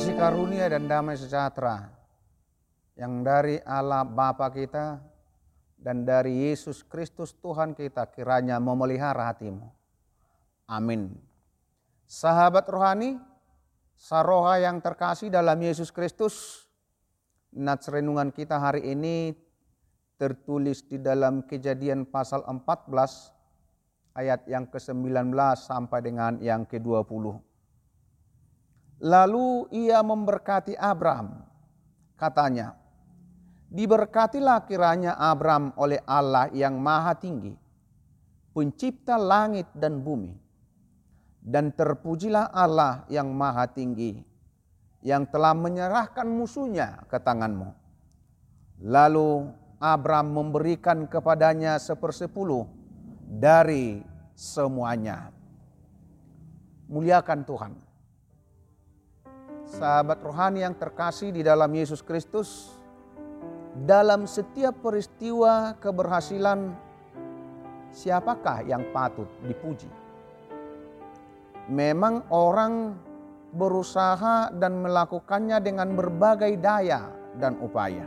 Kasih karunia dan damai sejahtera yang dari Allah Bapa kita dan dari Yesus Kristus Tuhan kita kiranya memelihara hatimu. Amin. Sahabat rohani, saroha yang terkasih dalam Yesus Kristus, nats renungan kita hari ini tertulis di dalam kejadian pasal 14 ayat yang ke-19 sampai dengan yang ke-20. Lalu ia memberkati Abram. Katanya, Diberkatilah kiranya Abram oleh Allah yang maha tinggi, pencipta langit dan bumi. Dan terpujilah Allah yang maha tinggi, yang telah menyerahkan musuhnya ke tanganmu. Lalu Abram memberikan kepadanya sepersepuluh dari semuanya. Muliakan Tuhan sahabat rohani yang terkasih di dalam Yesus Kristus, dalam setiap peristiwa keberhasilan, siapakah yang patut dipuji? Memang orang berusaha dan melakukannya dengan berbagai daya dan upaya.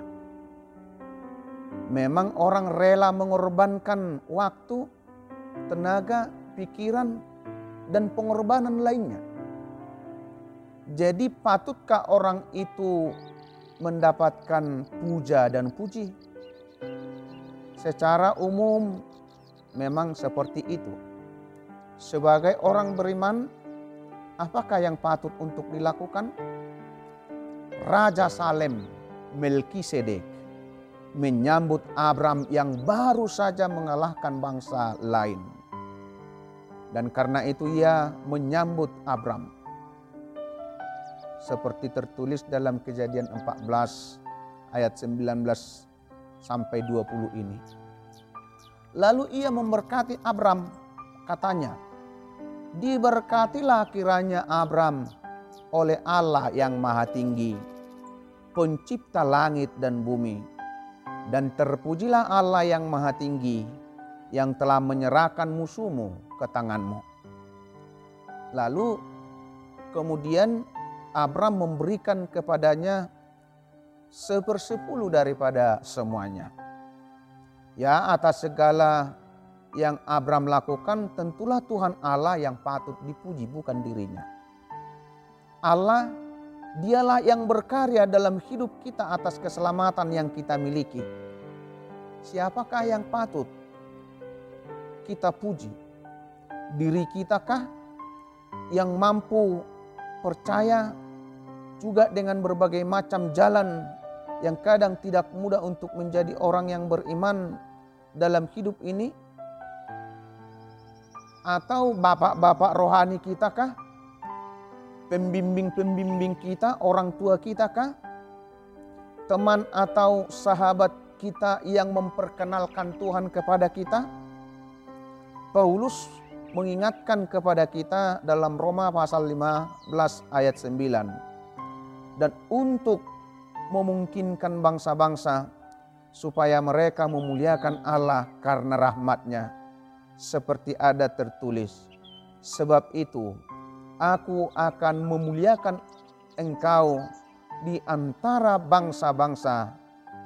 Memang orang rela mengorbankan waktu, tenaga, pikiran, dan pengorbanan lainnya jadi patutkah orang itu mendapatkan puja dan puji? Secara umum memang seperti itu. Sebagai orang beriman, apakah yang patut untuk dilakukan? Raja Salem Melkisedek menyambut Abram yang baru saja mengalahkan bangsa lain. Dan karena itu ia menyambut Abram seperti tertulis dalam kejadian 14 ayat 19 sampai 20 ini. Lalu ia memberkati Abram, katanya, Diberkatilah kiranya Abram oleh Allah yang maha tinggi, pencipta langit dan bumi. Dan terpujilah Allah yang maha tinggi, yang telah menyerahkan musuhmu ke tanganmu. Lalu kemudian Abram memberikan kepadanya sepersepuluh daripada semuanya. Ya atas segala yang Abram lakukan tentulah Tuhan Allah yang patut dipuji bukan dirinya. Allah dialah yang berkarya dalam hidup kita atas keselamatan yang kita miliki. Siapakah yang patut kita puji? Diri kita kah yang mampu percaya juga dengan berbagai macam jalan yang kadang tidak mudah untuk menjadi orang yang beriman dalam hidup ini? Atau bapak-bapak rohani kita kah? Pembimbing-pembimbing kita, orang tua kita kah? Teman atau sahabat kita yang memperkenalkan Tuhan kepada kita? Paulus mengingatkan kepada kita dalam Roma pasal 15 ayat 9 dan untuk memungkinkan bangsa-bangsa supaya mereka memuliakan Allah karena rahmatnya seperti ada tertulis sebab itu aku akan memuliakan engkau di antara bangsa-bangsa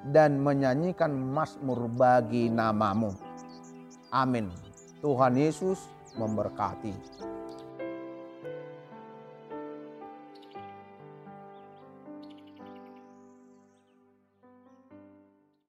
dan menyanyikan mazmur bagi namamu. Amin. Tuhan Yesus memberkati.